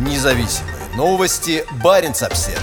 Независимые новости. Barents Observer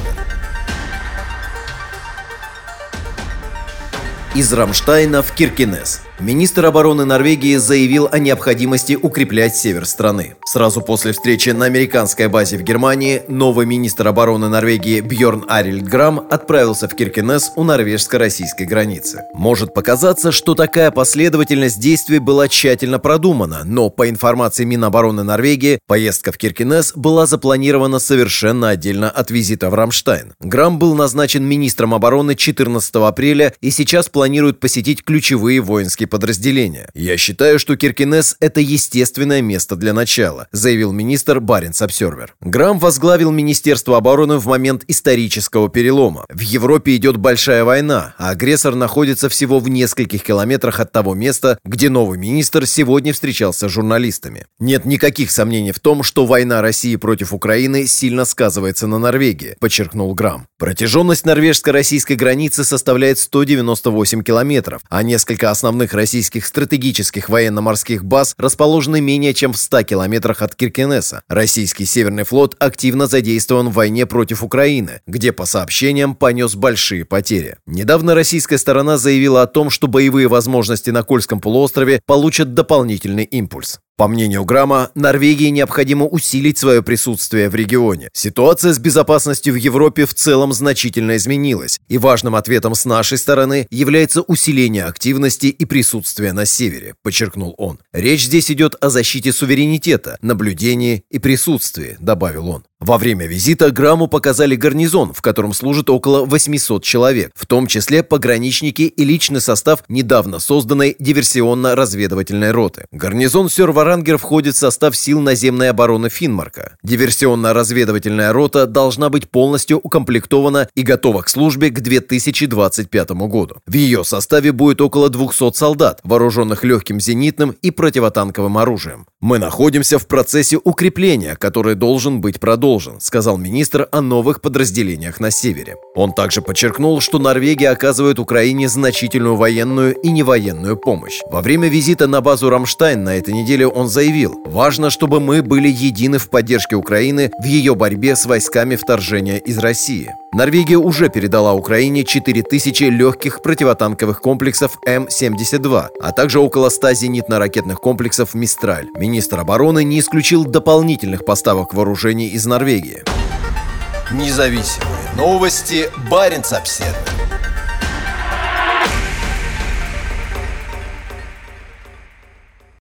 Из Рамштайна в Киркенес. Министр обороны Норвегии заявил о необходимости укреплять север страны. Сразу после встречи на американской базе в Германии новый министр обороны Норвегии Бьорн Арильд Грам отправился в Киркенес у норвежско-российской границы. Может показаться, что такая последовательность действий была тщательно продумана, но по информации Минобороны Норвегии, поездка в Киркенес была запланирована совершенно отдельно от визита в Рамштайн. Грам был назначен министром обороны 14 апреля и сейчас планирует посетить ключевые воинские подразделения. Я считаю, что Киркинес – это естественное место для начала, заявил министр Баренц Обсервер. Грам возглавил Министерство обороны в момент исторического перелома. В Европе идет большая война, а агрессор находится всего в нескольких километрах от того места, где новый министр сегодня встречался с журналистами. Нет никаких сомнений в том, что война России против Украины сильно сказывается на Норвегии, подчеркнул Грам. Протяженность норвежско-российской границы составляет 198 километров, а несколько основных российских стратегических военно-морских баз расположены менее чем в 100 километрах от Киркенеса. Российский Северный флот активно задействован в войне против Украины, где, по сообщениям, понес большие потери. Недавно российская сторона заявила о том, что боевые возможности на Кольском полуострове получат дополнительный импульс. По мнению Грамма, Норвегии необходимо усилить свое присутствие в регионе. Ситуация с безопасностью в Европе в целом значительно изменилась, и важным ответом с нашей стороны является усиление активности и присутствия на севере, подчеркнул он. Речь здесь идет о защите суверенитета, наблюдении и присутствии, добавил он. Во время визита Грамму показали гарнизон, в котором служит около 800 человек, в том числе пограничники и личный состав недавно созданной диверсионно-разведывательной роты. Гарнизон Сёрварангер входит в состав сил наземной обороны Финмарка. Диверсионно-разведывательная рота должна быть полностью укомплектована и готова к службе к 2025 году. В ее составе будет около 200 солдат, вооруженных легким зенитным и противотанковым оружием. Мы находимся в процессе укрепления, который должен быть продолжен должен, сказал министр о новых подразделениях на севере. Он также подчеркнул, что Норвегия оказывает Украине значительную военную и невоенную помощь. Во время визита на базу Рамштайн на этой неделе он заявил, важно, чтобы мы были едины в поддержке Украины в ее борьбе с войсками вторжения из России. Норвегия уже передала Украине 4000 легких противотанковых комплексов М-72, а также около 100 зенитно-ракетных комплексов «Мистраль». Министр обороны не исключил дополнительных поставок вооружений из Норвегии. Независимые новости. Барин обседный.